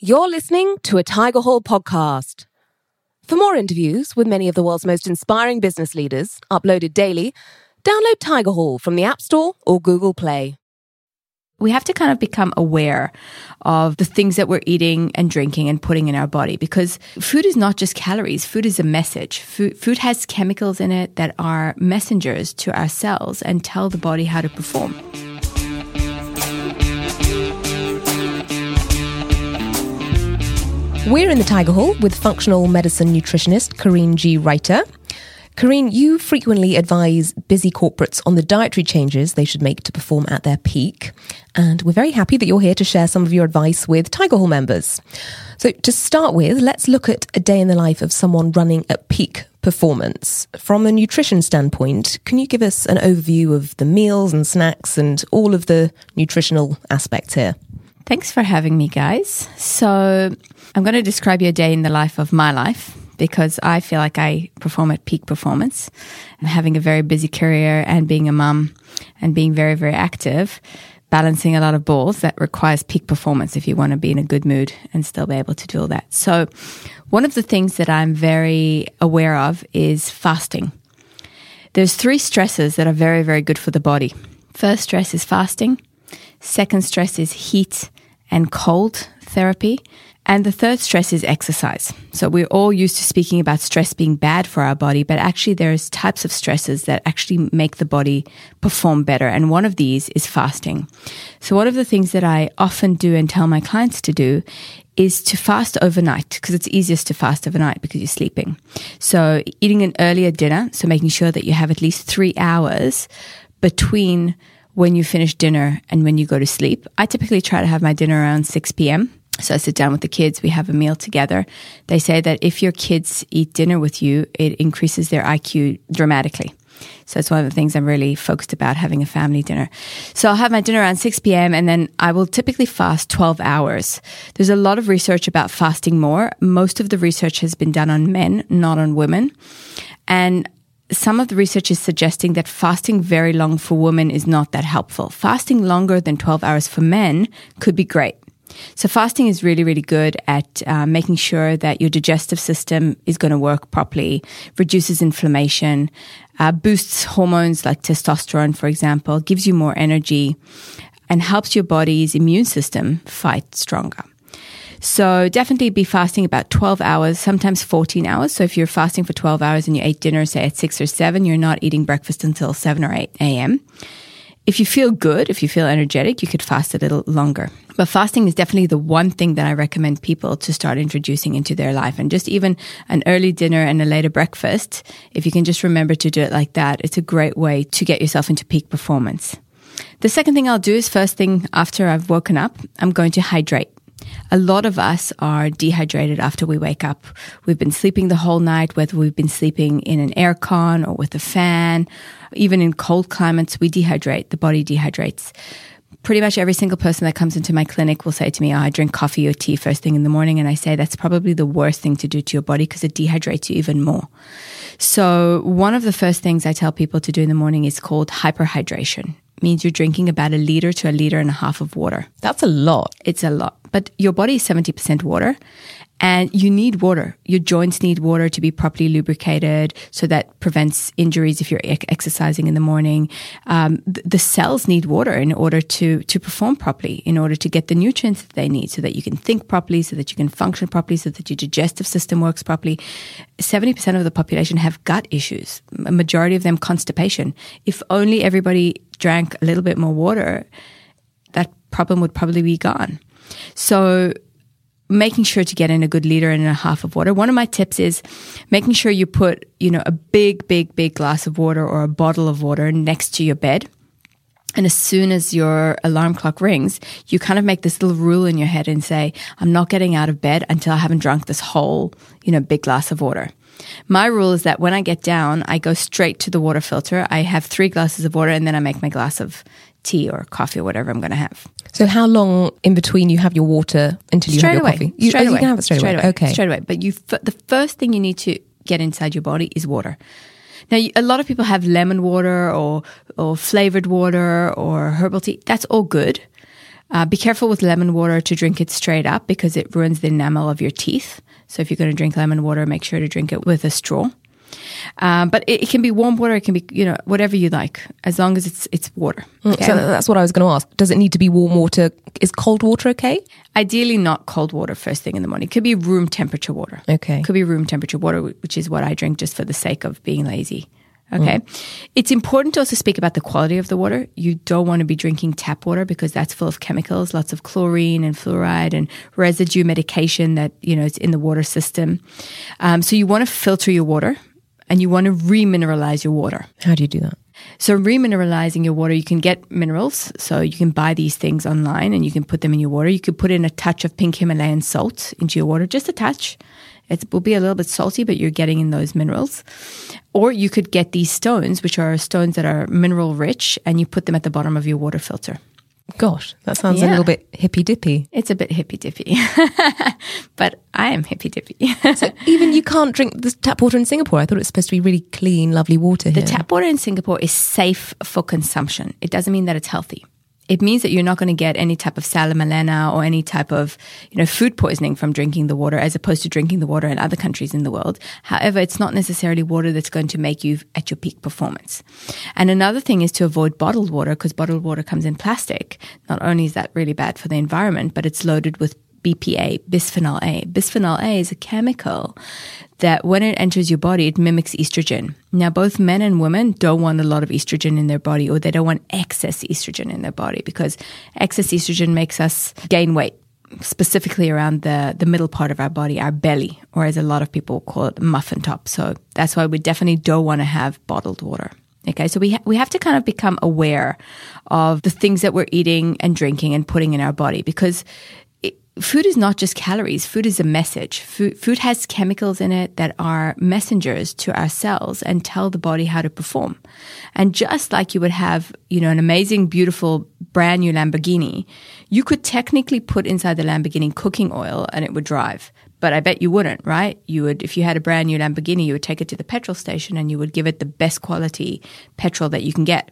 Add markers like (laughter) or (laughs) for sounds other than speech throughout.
You're listening to a Tigerhall podcast. For more interviews with many of the world's most inspiring business leaders, uploaded daily, download Tigerhall from the App Store or Google Play. We have to kind of become aware of the things that we're eating and drinking and putting in our body because food is not just calories. Food is a message. Food, food has chemicals in it that are messengers to our cells and tell the body how to perform. We're in the Tigerhall with functional medicine nutritionist Karin G. Reiter. Karin, you frequently advise busy corporates on the dietary changes they should make to perform at their peak. And we're very happy that you're here to share some of your advice with Tigerhall members. So, to start with, let's look at a day in the life of someone running at peak performance. From a nutrition standpoint, can you give us an overview of the meals and snacks and all of the nutritional aspects here? Thanks for having me, guys. So, I'm going to describe your day in the life of my life because I feel like I perform at peak performance. And having a very busy career and being a mum and being very, very active, balancing a lot of balls that requires peak performance if you want to be in a good mood and still be able to do all that. So, one of the things that I'm very aware of is fasting. There's three stresses that are very, very good for the body. First stress is fasting. Second stress is heat and cold therapy. And the third stress is exercise. So we're all used to speaking about stress being bad for our body, but actually there's types of stresses that actually make the body perform better. And one of these is fasting. So one of the things that I often do and tell my clients to do is to fast overnight because it's easiest to fast overnight because you're sleeping. So eating an earlier dinner. So making sure that you have at least three hours between when you finish dinner and when you go to sleep. I typically try to have my dinner around 6 p.m. So I sit down with the kids, we have a meal together. They say that if your kids eat dinner with you, it increases their IQ dramatically. So it's one of the things I'm really focused about having a family dinner. So I'll have my dinner around 6 p.m. and then I will typically fast 12 hours. There's a lot of research about fasting more. Most of the research has been done on men, not on women. And some of the research is suggesting that fasting very long for women is not that helpful. Fasting longer than 12 hours for men could be great. So fasting is really, really good at uh, making sure that your digestive system is going to work properly, reduces inflammation, uh, boosts hormones like testosterone, for example, gives you more energy, and helps your body's immune system fight stronger. So definitely be fasting about 12 hours, sometimes 14 hours. So if you're fasting for 12 hours and you ate dinner, say at 6 or 7, you're not eating breakfast until 7 or 8 a.m. If you feel good, if you feel energetic, you could fast a little longer. But fasting is definitely the one thing that I recommend people to start introducing into their life. And just even an early dinner and a later breakfast, if you can just remember to do it like that, it's a great way to get yourself into peak performance. The second thing I'll do is first thing after I've woken up, I'm going to hydrate. A lot of us are dehydrated after we wake up. We've been sleeping the whole night, whether we've been sleeping in an aircon or with a fan. Even in cold climates, we dehydrate. The body dehydrates. Pretty much every single person that comes into my clinic will say to me, oh, I drink coffee or tea first thing in the morning. And I say that's probably the worst thing to do to your body because it dehydrates you even more. So, one of the first things I tell people to do in the morning is called hyperhydration means you're drinking about a liter to a liter and a half of water. That's a lot. It's a lot. But your body is 70% water and you need water. Your joints need water to be properly lubricated so that prevents injuries if you're exercising in the morning. Um, the cells need water in order to, to perform properly, in order to get the nutrients that they need so that you can think properly, so that you can function properly, so that your digestive system works properly. 70% of the population have gut issues, a majority of them constipation. If only everybody drank a little bit more water, that problem would probably be gone. So making sure to get in a good liter and a half of water. One of my tips is making sure you put, you know, a big, big, big glass of water or a bottle of water next to your bed. And as soon as your alarm clock rings, you kind of make this little rule in your head and say, I'm not getting out of bed until I haven't drunk this whole, you know, big glass of water. My rule is that when I get down, I go straight to the water filter. I have three glasses of water and then I make my glass of tea or coffee or whatever I'm going to have. So how long in between you have your water until you straight have your away. coffee? You, straight oh, away. you can have it straight, straight away. away. Okay. Straight away. But you, the first thing you need to get inside your body is water. Now, a lot of people have lemon water or, or flavored water or herbal tea. That's all good. Uh, be careful with lemon water to drink it straight up because it ruins the enamel of your teeth. So if you're going to drink lemon water, make sure to drink it with a straw. Um, but it, it, can be warm water. It can be you know whatever you like, as long as it's it's water. Mm, okay? So that's what I was going to ask. Does it need to be warm water? Is cold water okay? Ideally, not cold water first thing in the morning. It could be room temperature water. Okay. Could be room temperature water, which is what I drink just for the sake of being lazy. Okay. Mm. It's important to also speak about the quality of the water. You don't want to be drinking tap water because that's full of chemicals, lots of chlorine and fluoride and residue medication that, you know, is in the water system. Um, so you want to filter your water and you want to remineralize your water. How do you do that? So, remineralizing your water, you can get minerals. So, you can buy these things online and you can put them in your water. You could put in a touch of pink Himalayan salt into your water, just a touch. It will be a little bit salty, but you're getting in those minerals. Or you could get these stones, which are stones that are mineral rich, and you put them at the bottom of your water filter. Gosh, that sounds yeah. a little bit hippy dippy. It's a bit hippy dippy, (laughs) but I am hippy dippy. so (laughs) even you can't drink the tap water in Singapore. I thought it was supposed to be really clean, lovely water here. The tap water in Singapore is safe for consumption. It doesn't mean that it's healthy it means that you're not going to get any type of salmonella or any type of you know food poisoning from drinking the water as opposed to drinking the water in other countries in the world. However it's not necessarily water that's going to make you at your peak performance. And another thing is to avoid bottled water because bottled water comes in plastic. Not only is that really bad for the environment but it's loaded with BPA, bisphenol A. Bisphenol A is a chemical that when it enters your body, it mimics estrogen. Now, both men and women don't want a lot of estrogen in their body or they don't want excess estrogen in their body because excess estrogen makes us gain weight specifically around the, the middle part of our body, our belly, or as a lot of people call it, muffin top. So that's why we definitely don't want to have bottled water. Okay, so we ha- we have to kind of become aware of the things that we're eating and drinking and putting in our body because food is not just calories. Food is a message. Food, food has chemicals in it that are messengers to our cells and tell the body how to perform. And just like you would have, you know, an amazing, beautiful, brand new Lamborghini, you could technically put inside the Lamborghini cooking oil and it would drive. But I bet you wouldn't, right? You would, if you had a brand new Lamborghini, you would take it to the petrol station and you would give it the best quality petrol that you can get.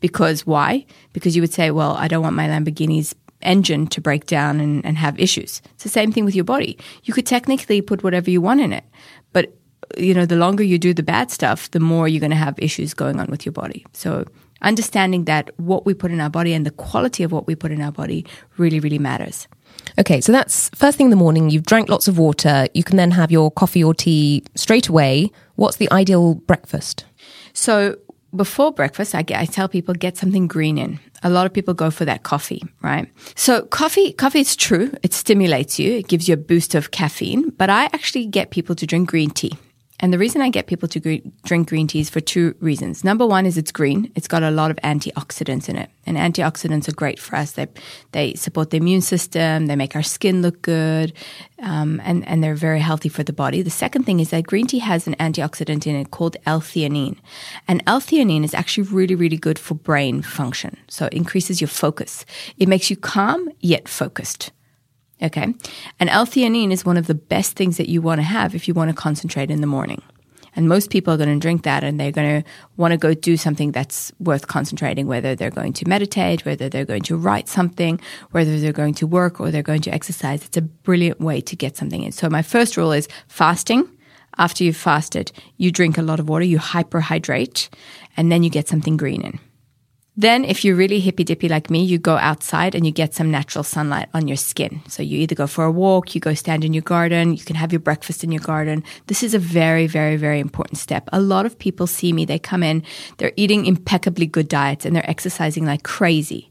Because why? Because you would say, well, I don't want my Lamborghini's engine to break down and, and have issues. It's the same thing with your body. You could technically put whatever you want in it, but you know, the longer you do the bad stuff, the more you're going to have issues going on with your body. So understanding that what we put in our body and the quality of what we put in our body really, really matters. Okay, so that's first thing in the morning. You've drank lots of water. You can then have your coffee or tea straight away. What's the ideal breakfast? So before breakfast, I, get, I tell people get something green in. A lot of people go for that coffee, right? So coffee, coffee, is true. It stimulates you. It gives you a boost of caffeine, but I actually get people to drink green tea. And the reason I get people to drink green tea is for two reasons. Number one is it's green. It's got a lot of antioxidants in it. And antioxidants are great for us. They, they support the immune system. They make our skin look good. Um, and, and they're very healthy for the body. The second thing is that green tea has an antioxidant in it called L-theanine. And L-theanine is actually really, really good for brain function. So it increases your focus. It makes you calm yet focused. Okay. And L-theanine is one of the best things that you want to have if you want to concentrate in the morning. And most people are going to drink that and they're going to want to go do something that's worth concentrating, whether they're going to meditate, whether they're going to write something, whether they're going to work or they're going to exercise. It's a brilliant way to get something in. So my first rule is fasting. After you've fasted, you drink a lot of water, you hyperhydrate, and then you get something green in. Then, if you're really hippy dippy like me, you go outside and you get some natural sunlight on your skin. So you either go for a walk, you go stand in your garden, you can have your breakfast in your garden. This is a very, very, very important step. A lot of people see me, they come in, they're eating impeccably good diets and they're exercising like crazy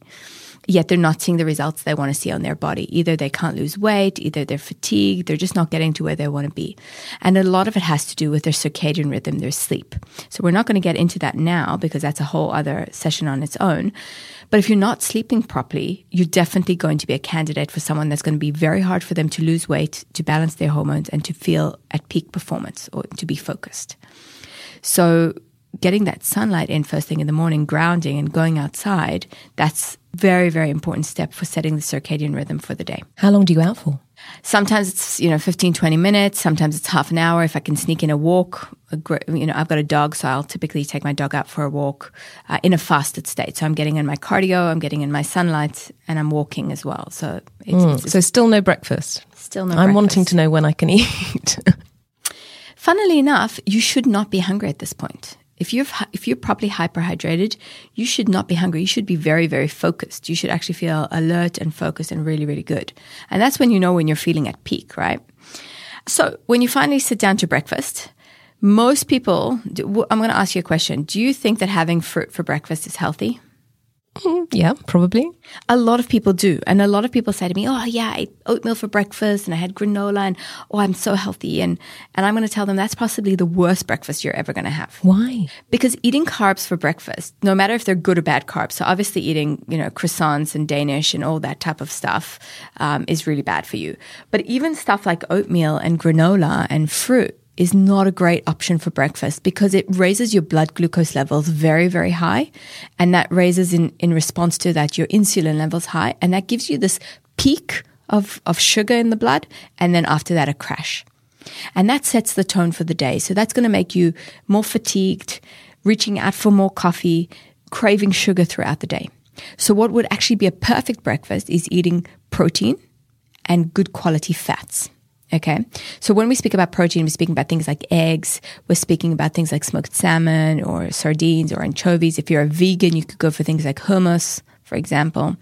yet they're not seeing the results they want to see on their body. Either they can't lose weight, either they're fatigued, they're just not getting to where they want to be. And a lot of it has to do with their circadian rhythm, their sleep. So we're not going to get into that now because that's a whole other session on its own. But if you're not sleeping properly, you're definitely going to be a candidate for someone that's going to be very hard for them to lose weight, to balance their hormones, and to feel at peak performance or to be focused. So getting that sunlight in first thing in the morning, grounding and going outside, that's very, very important step for setting the circadian rhythm for the day. How long do you go out for? Sometimes it's, you know, 15, 20 minutes. Sometimes it's half an hour. If I can sneak in a walk, a gr- you know, I've got a dog, so I'll typically take my dog out for a walk uh, in a fasted state. So I'm getting in my cardio, I'm getting in my sunlight, and I'm walking as well. So it's, Mm, it's so still no breakfast. still no I'm wanting to know when I can (laughs) eat. Funnily enough, you should not be hungry at this point. If you're if you're properly hyperhydrated, you should not be hungry. You should be very very focused. You should actually feel alert and focused and really really good. And that's when you know when you're feeling at peak, right? So when you finally sit down to breakfast, most people. I'm going to ask you a question. Do you think that having fruit for breakfast is healthy? (laughs) yeah, probably. A lot of people do. And a lot of people say to me, Oh, yeah, I ate oatmeal for breakfast and I had granola and oh, I'm so healthy. And, and I'm going to tell them that's possibly the worst breakfast you're ever going to have. Why? Because eating carbs for breakfast, no matter if they're good or bad carbs, so obviously eating, you know, croissants and Danish and all that type of stuff um, is really bad for you. But even stuff like oatmeal and granola and fruit is not a great option for breakfast because it raises your blood glucose levels very, very high. And that raises in, in response to that your insulin levels high. And that gives you this peak of, of sugar in the blood. And then after that, a crash. And that sets the tone for the day. So that's going to make you more fatigued, reaching out for more coffee, craving sugar throughout the day. So, what would actually be a perfect breakfast is eating protein and good quality fats. Okay. So when we speak about protein, we're speaking about things like eggs. We're speaking about things like smoked salmon or sardines or anchovies. If you're a vegan, you could go for things like hummus, for example.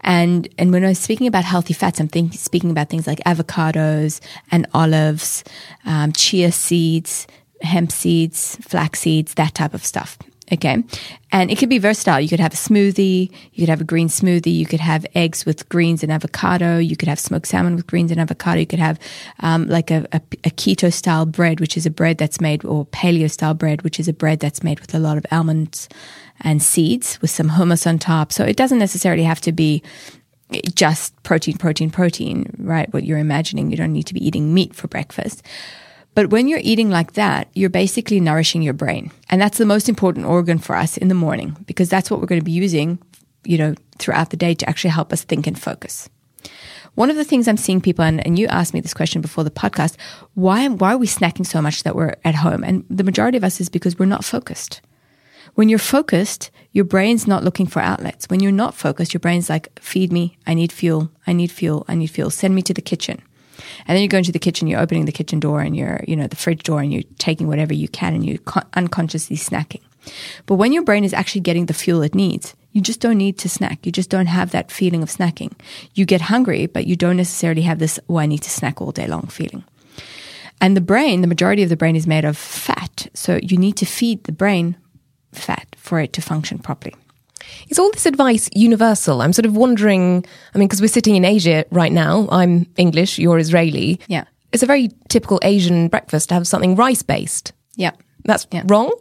And, and when I'm speaking about healthy fats, I'm think, speaking about things like avocados and olives, um, chia seeds, hemp seeds, flax seeds, that type of stuff. Okay. And it could be versatile. You could have a smoothie. You could have a green smoothie. You could have eggs with greens and avocado. You could have smoked salmon with greens and avocado. You could have um, like a, a, a keto style bread, which is a bread that's made, or paleo style bread, which is a bread that's made with a lot of almonds and seeds with some hummus on top. So it doesn't necessarily have to be just protein, protein, protein, right? What you're imagining. You don't need to be eating meat for breakfast. But when you're eating like that, you're basically nourishing your brain. And that's the most important organ for us in the morning because that's what we're going to be using, you know, throughout the day to actually help us think and focus. One of the things I'm seeing people, and, and you asked me this question before the podcast, why, why are we snacking so much that we're at home? And the majority of us is because we're not focused. When you're focused, your brain's not looking for outlets. When you're not focused, your brain's like, feed me, I need fuel, I need fuel, I need fuel, send me to the kitchen. And then you go into the kitchen, you're opening the kitchen door and you're, you know, the fridge door and you're taking whatever you can and you're con- unconsciously snacking. But when your brain is actually getting the fuel it needs, you just don't need to snack. You just don't have that feeling of snacking. You get hungry, but you don't necessarily have this, oh, I need to snack all day long feeling. And the brain, the majority of the brain is made of fat. So you need to feed the brain fat for it to function properly. Is all this advice universal? I'm sort of wondering, I mean, because we're sitting in Asia right now. I'm English, you're Israeli. Yeah. It's a very typical Asian breakfast to have something rice based. Yeah. That's Yeah. wrong?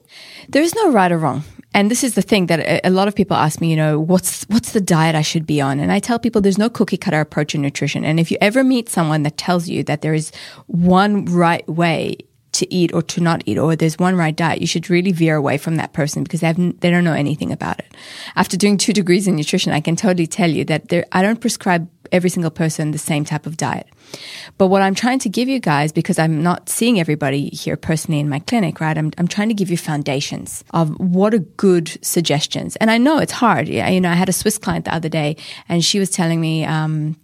There is no right or wrong. And this is the thing that a, a lot of people ask me, you know, what's what's the diet I should be on? And I tell people there's no cookie cutter approach in nutrition. And if you ever meet someone that tells you that there is one right way to eat or to not eat, or there's one right diet, you should really veer away from that person because they have they don't know anything about it. After doing two degrees in nutrition, I can totally tell you that there, I don't prescribe every single person the same type of diet. But what I'm trying to give you guys, because I'm not seeing everybody here personally in my clinic, right? I'm, I'm trying to give you foundations of what are good suggestions. And I know it's hard. You know, I had a Swiss client the other day and she was telling me, um,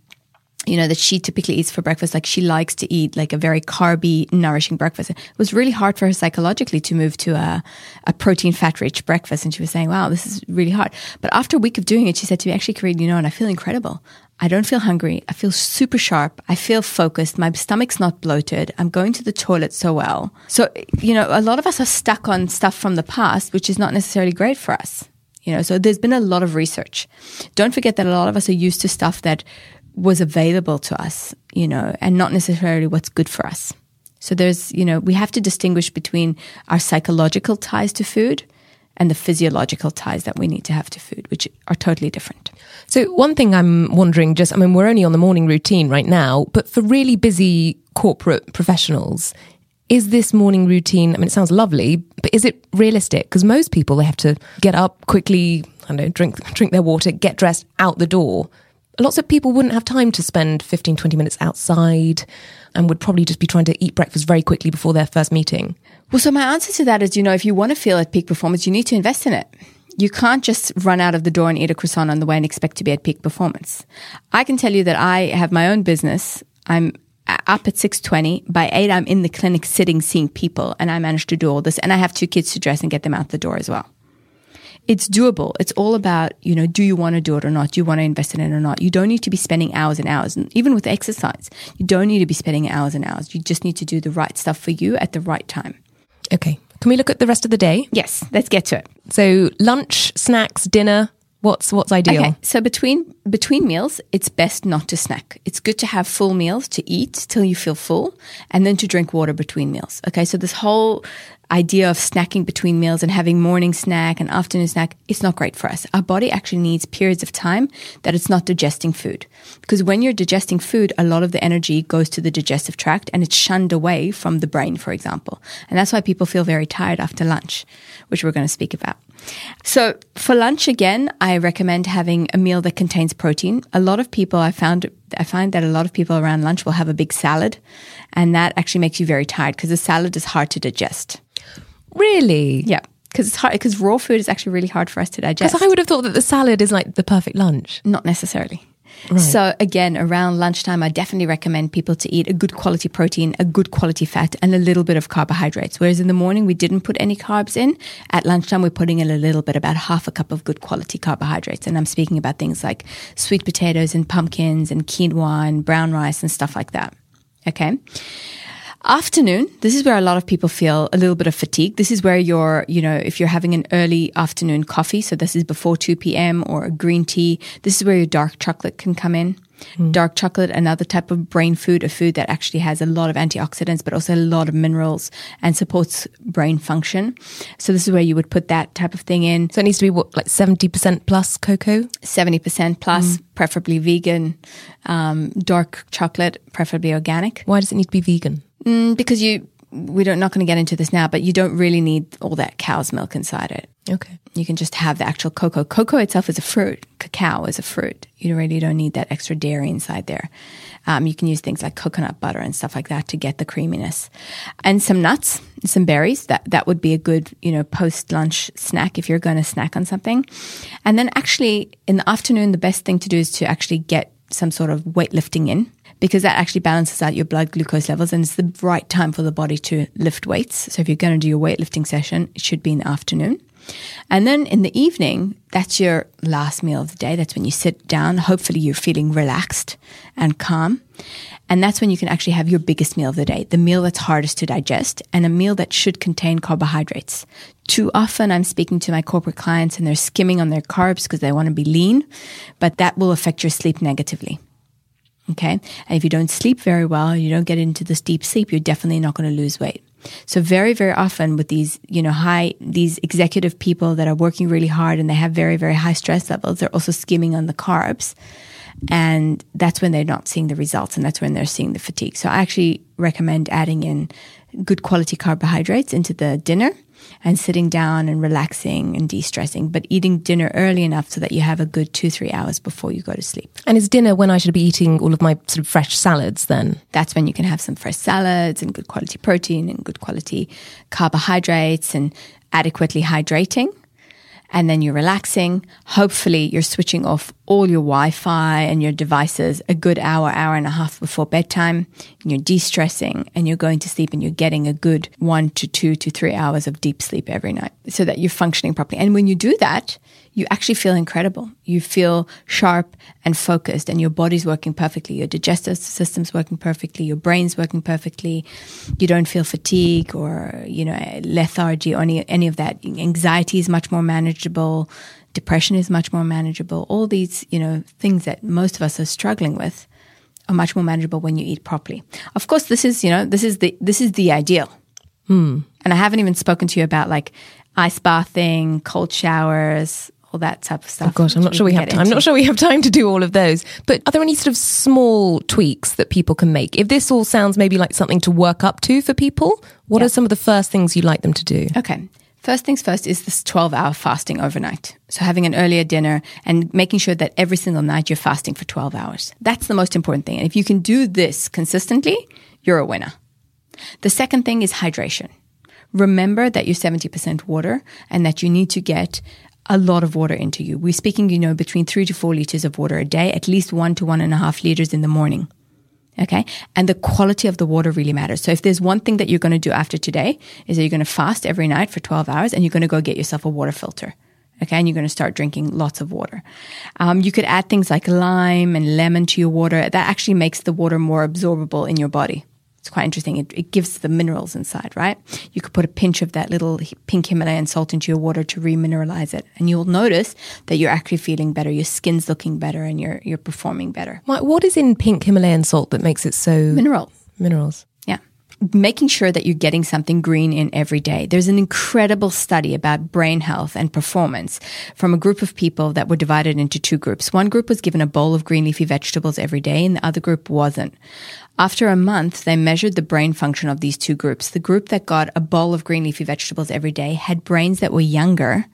you know, that she typically eats for breakfast. Like she likes to eat like a very carby, nourishing breakfast. It was really hard for her psychologically to move to a, a protein fat rich breakfast. And she was saying, wow, this is really hard. But after a week of doing it, she said to me, actually, Karin, you know, and I feel incredible. I don't feel hungry. I feel super sharp. I feel focused. My stomach's not bloated. I'm going to the toilet so well. So, you know, a lot of us are stuck on stuff from the past, which is not necessarily great for us. You know, so there's been a lot of research. Don't forget that a lot of us are used to stuff that was available to us, you know, and not necessarily what's good for us. So there's, you know, we have to distinguish between our psychological ties to food and the physiological ties that we need to have to food, which are totally different. So one thing I'm wondering just, I mean, we're only on the morning routine right now, but for really busy corporate professionals, is this morning routine, I mean, it sounds lovely, but is it realistic? Because most people, they have to get up quickly, I don't know, drink, (laughs) drink their water, get dressed out the door. Lots of people wouldn't have time to spend 15, 20 minutes outside and would probably just be trying to eat breakfast very quickly before their first meeting. Well, so my answer to that is, you know, if you want to feel at peak performance, you need to invest in it. You can't just run out of the door and eat a croissant on the way and expect to be at peak performance. I can tell you that I have my own business. I'm up at 6.20 by 8 i'm in the clinic sitting seeing people and i managed to do all this and i have two kids to dress and get them out the door as well it's doable. It's all about you know do you want to do it or not? Do you want to invest in it or not? You don't need to be spending hours and hours. And even with exercise you don't need to be spending hours and hours. You just need to do the right stuff for you at the right time. Okay. Can we look at the rest of the day? yes. Let's get to it. So lunch, snacks, dinner. What's what's ideal? Okay, so between between meals, it's best not to snack. It's good to have full meals to eat till you feel full, and then to drink water between meals. Okay, so this whole idea of snacking between meals and having morning snack and afternoon snack, it's not great for us. Our body actually needs periods of time that it's not digesting food. Because when you're digesting food, a lot of the energy goes to the digestive tract and it's shunned away from the brain, for example. And that's why people feel very tired after lunch, which we're going to speak about. So for lunch again, I recommend having a meal that contains protein. A lot of people I found I find that a lot of people around lunch will have a big salad and that actually makes you very tired because the salad is hard to digest. Really? Yeah, because it's hard because raw food is actually really hard for us to digest. Because I would have thought that the salad is like the perfect lunch. Not necessarily. So again, around lunchtime, I definitely recommend people to eat a good quality protein, a good quality fat, and a little bit of carbohydrates. Whereas in the morning, we didn't put any carbs in. At lunchtime, we're putting in a little bit, about half a cup of good quality carbohydrates. And I'm speaking about things like sweet potatoes and pumpkins and quinoa and brown rice and stuff like that. Okay. Afternoon, this is where a lot of people feel a little bit of fatigue. This is where you're, you know, if you're having an early afternoon coffee, so this is before 2 p.m. or a green tea, this is where your dark chocolate can come in. Dark chocolate, another type of brain food, a food that actually has a lot of antioxidants, but also a lot of minerals and supports brain function. So this is where you would put that type of thing in. So it needs to be what, like 70% plus cocoa? 70% plus, preferably vegan, um, dark chocolate, preferably organic. Why does it need to be vegan? Mm, because you, we don't not going to get into this now, but you don't really need all that cow's milk inside it. Okay. You can just have the actual cocoa. Cocoa itself is a fruit. Cacao is a fruit. You really don't need that extra dairy inside there. Um, you can use things like coconut butter and stuff like that to get the creaminess, and some nuts, some berries. That that would be a good you know post lunch snack if you're going to snack on something. And then actually in the afternoon, the best thing to do is to actually get some sort of weightlifting in because that actually balances out your blood glucose levels and it's the right time for the body to lift weights. So if you're going to do your weightlifting session, it should be in the afternoon. And then in the evening, that's your last meal of the day. That's when you sit down. Hopefully, you're feeling relaxed and calm. And that's when you can actually have your biggest meal of the day, the meal that's hardest to digest, and a meal that should contain carbohydrates. Too often, I'm speaking to my corporate clients and they're skimming on their carbs because they want to be lean, but that will affect your sleep negatively. Okay. And if you don't sleep very well, you don't get into this deep sleep, you're definitely not going to lose weight. So very, very often with these, you know, high, these executive people that are working really hard and they have very, very high stress levels, they're also skimming on the carbs. And that's when they're not seeing the results and that's when they're seeing the fatigue. So I actually recommend adding in good quality carbohydrates into the dinner and sitting down and relaxing and de-stressing, but eating dinner early enough so that you have a good two, three hours before you go to sleep. And is dinner when I should be eating all of my sort of fresh salads then? that's when you can have some fresh salads and good quality protein and good quality carbohydrates and adequately hydrating. And then you're relaxing. Hopefully, you're switching off all your Wi Fi and your devices a good hour, hour and a half before bedtime. And you're de stressing and you're going to sleep and you're getting a good one to two to three hours of deep sleep every night so that you're functioning properly. And when you do that, you actually feel incredible. You feel sharp and focused, and your body's working perfectly. Your digestive system's working perfectly. Your brain's working perfectly. You don't feel fatigue or you know lethargy or any any of that. Anxiety is much more manageable. Depression is much more manageable. All these you know things that most of us are struggling with are much more manageable when you eat properly. Of course, this is you know this is the this is the ideal. Hmm. And I haven't even spoken to you about like ice bathing, cold showers, all that type of stuff. Oh gosh, I'm not sure we have time. I'm not sure we have time to do all of those. But are there any sort of small tweaks that people can make? If this all sounds maybe like something to work up to for people, what Yeah. are some of the first things you'd like them to do? Okay. First things first is this 12 hour fasting overnight. So having an earlier dinner and making sure that every single night you're fasting for 12 hours. That's the most important thing. And if you can do this consistently, you're a winner. The second thing is hydration. Remember that you're 70% water and that you need to get a lot of water into you. We're speaking, you know, between three to four liters of water a day, at least one to one and a half liters in the morning. Okay. And the quality of the water really matters. So if there's one thing that you're going to do after today is that you're going to fast every night for 12 hours and you're going to go get yourself a water filter. Okay. And you're going to start drinking lots of water. Um, you could add things like lime and lemon to your water. That actually makes the water more absorbable in your body. It's quite interesting. It, it, gives the minerals inside, right? You could put a pinch of that little pink Himalayan salt into your water to remineralize it, and you'll notice that you're actually feeling better. Your skin's looking better, and you're you're performing better. What is in pink Himalayan salt that makes it so mineral minerals? Making sure that you're getting something green in every day. There's an incredible study about brain health and performance from a group of people that were divided into two groups. One group was given a bowl of green leafy vegetables every day, and the other group wasn't. After a month, they measured the brain function of these two groups. The group that got a bowl of green leafy vegetables every day had brains that were younger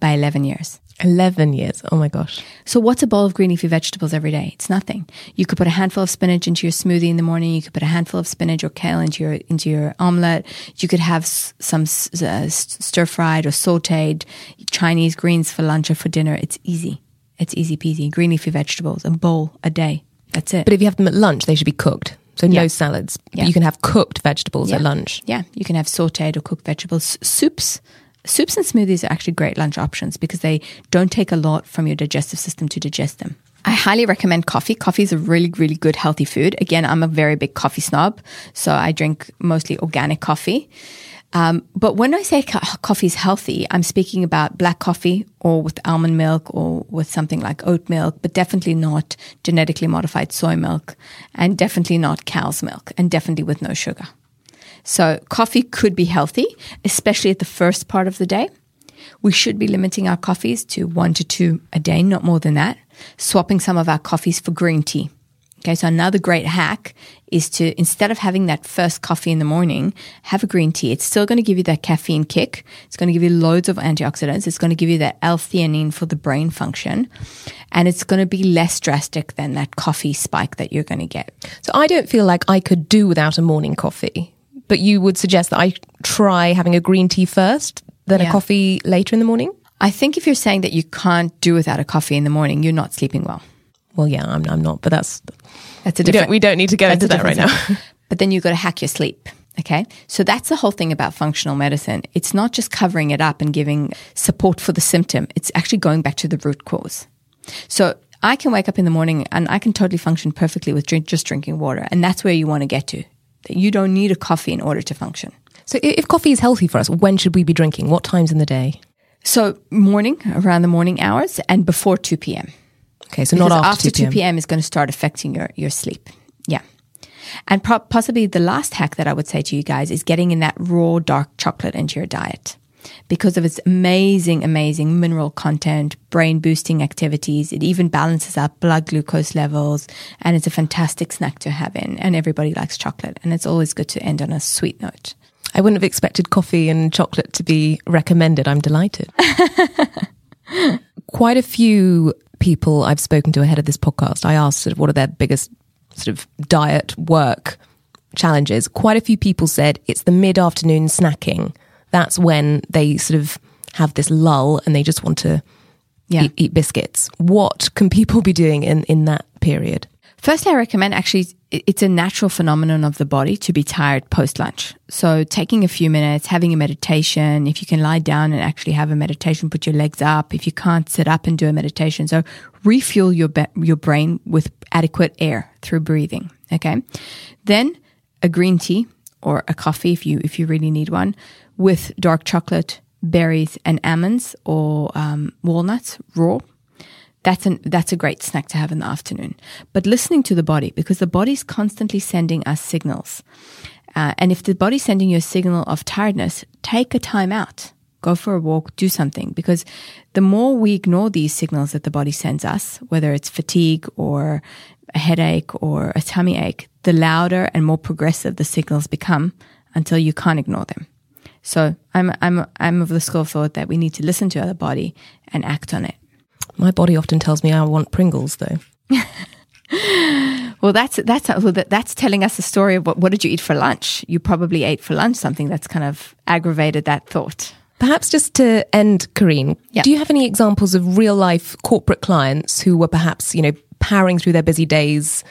by 11 years. 11 years. Oh my gosh. So, what's a bowl of green leafy vegetables every day? It's nothing. You could put a handful of spinach into your smoothie in the morning. You could put a handful of spinach or kale into your into your omelette. You could have some uh, stir fried or sautéed Chinese greens for lunch or for dinner. It's easy. It's easy peasy. Green leafy vegetables, a bowl a day. That's it. But if you have them at lunch, they should be cooked. So no salads. Yeah. But you can have cooked vegetables yeah. at lunch. Yeah, you can have sautéed or cooked vegetables. Soups. Soups and smoothies are actually great lunch options because they don't take a lot from your digestive system to digest them. I highly recommend coffee. Coffee is a really, really good healthy food. Again, I'm a very big coffee snob, so I drink mostly organic coffee. Um, but when I say co- coffee is healthy, I'm speaking about black coffee or with almond milk or with something like oat milk, but definitely not genetically modified soy milk and definitely not cow's milk and definitely with no sugar. So coffee could be healthy, especially at the first part of the day. We should be limiting our coffees to one to two a day, not more than that. Swapping some of our coffees for green tea. Okay, so another great hack is to instead of having that first coffee in the morning, have a green tea. It's still going to give you that caffeine kick. It's going to give you loads of antioxidants. It's going to give you that L-theanine for the brain function, and it's going to be less drastic than that coffee spike that you're going to get. So I don't feel like I could do without a morning coffee, but you would suggest that I try having a green tea first, then yeah. a coffee later in the morning. I think if you're saying that you can't do without a coffee in the morning, you're not sleeping well. Well, yeah, I'm, I'm not, but that's that's a we don't, we don't need to get into that right now. (laughs) but then you've got to hack your sleep. Okay. So that's the whole thing about functional medicine. It's not just covering it up and giving support for the symptom. It's actually going back to the root cause. So I can wake up in the morning and I can totally function perfectly with drink, just drinking water. And that's where you want to get to. You don't need a coffee in order to function. So if coffee is healthy for us, when should we be drinking? What times in the day? So morning, around the morning hours and before 2 p.m. Okay, so because not after, after 2 p.m. is going to start affecting your, your sleep. Yeah. And pro- possibly the last hack that I would say to you guys is getting in that raw dark chocolate into your diet because of its amazing, amazing mineral content, brain boosting activities. It even balances out blood glucose levels and it's a fantastic snack to have in. And everybody likes chocolate and it's always good to end on a sweet note. I wouldn't have expected coffee and chocolate to be recommended. I'm delighted. (laughs) Quite a few people I've spoken to ahead of this podcast, I asked sort of what are their biggest sort of diet work challenges. Quite a few people said it's the mid afternoon snacking. That's when they sort of have this lull and they just want to yeah. eat, eat biscuits. What can people be doing in, in that period? Firstly, I recommend actually it's a natural phenomenon of the body to be tired post lunch. So taking a few minutes, having a meditation, if you can lie down and actually have a meditation, put your legs up. If you can't sit up and do a meditation, so refuel your be- your brain with adequate air through breathing. Okay, then a green tea or a coffee if you if you really need one with dark chocolate, berries, and almonds or um, walnuts raw that's an that's a great snack to have in the afternoon. But listening to the body because the body's constantly sending us signals. Uh, and if the body's sending you a signal of tiredness, take a time out. Go for a walk, do something. Because the more we ignore these signals that the body sends us, whether it's fatigue or a headache or a tummy ache, the louder and more progressive the signals become until you can't ignore them. So I'm, I'm, I'm of the school of thought that we need to listen to our body and act on it. My body often tells me I want Pringles, though. (laughs) well, that's that's well, that's telling us a story of what what did you eat for lunch? You probably ate for lunch something that's kind of aggravated that thought. Perhaps just to end, Karin, do you have any examples of real life corporate clients who were perhaps, you know, powering through their busy days,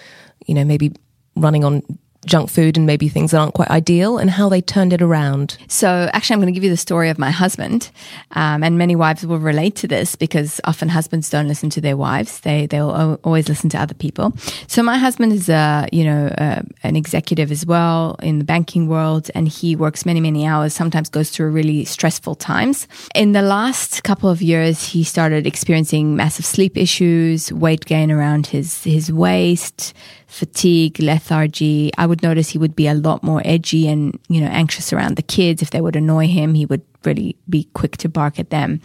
you know, maybe running on junk food and maybe things that aren't quite ideal and how they turned it around? So, actually, I'm going to give you the story of my husband, um, and many wives will relate to this because often husbands don't listen to their wives; they they'll always listen to other people. So, my husband is a you know uh, an executive as well in the banking world, and he works many many hours. Sometimes goes through really stressful times. In the last couple of years, he started experiencing massive sleep issues, weight gain around his his waist fatigue, lethargy. I would notice he would be a lot more edgy and, you know, anxious around the kids. If they would annoy him, he would really be quick to bark at them.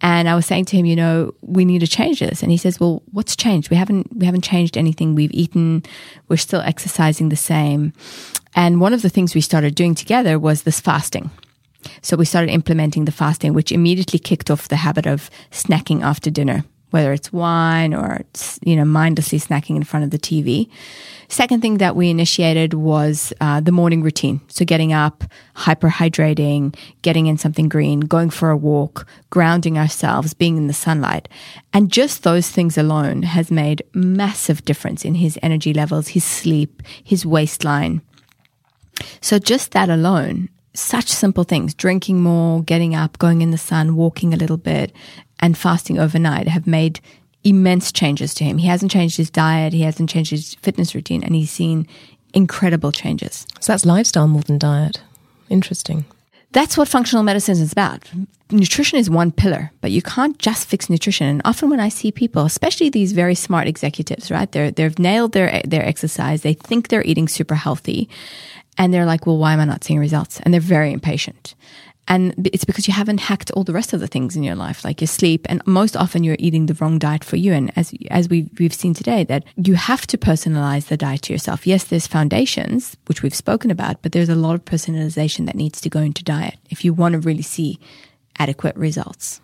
And I was saying to him, you know, we need to change this. And he says, well, what's changed? We haven't, we haven't changed anything. We've eaten, we're still exercising the same. And one of the things we started doing together was this fasting. So we started implementing the fasting, which immediately kicked off the habit of snacking after dinner, whether it's wine or it's, you know mindlessly snacking in front of the TV. Second thing that we initiated was uh, the morning routine. So getting up, hyperhydrating, getting in something green, going for a walk, grounding ourselves, being in the sunlight, and just those things alone has made massive difference in his energy levels, his sleep, his waistline. So just that alone, such simple things, drinking more, getting up, going in the sun, walking a little bit, and fasting overnight have made immense changes to him. He hasn't changed his diet, he hasn't changed his fitness routine, and he's seen incredible changes. So that's lifestyle more than diet. Interesting. That's what functional medicine is about. Nutrition is one pillar, but you can't just fix nutrition. And often when I see people, especially these very smart executives, right? They're, they've nailed their, their exercise. They think they're eating super healthy. And they're like, well, why am I not seeing results? And they're very impatient. And it's because you haven't hacked all the rest of the things in your life, like your sleep. And most often you're eating the wrong diet for you. And as, as we, we've seen today, that you have to personalize the diet to yourself. Yes, there's foundations, which we've spoken about, but there's a lot of personalization that needs to go into diet if you want to really see adequate results.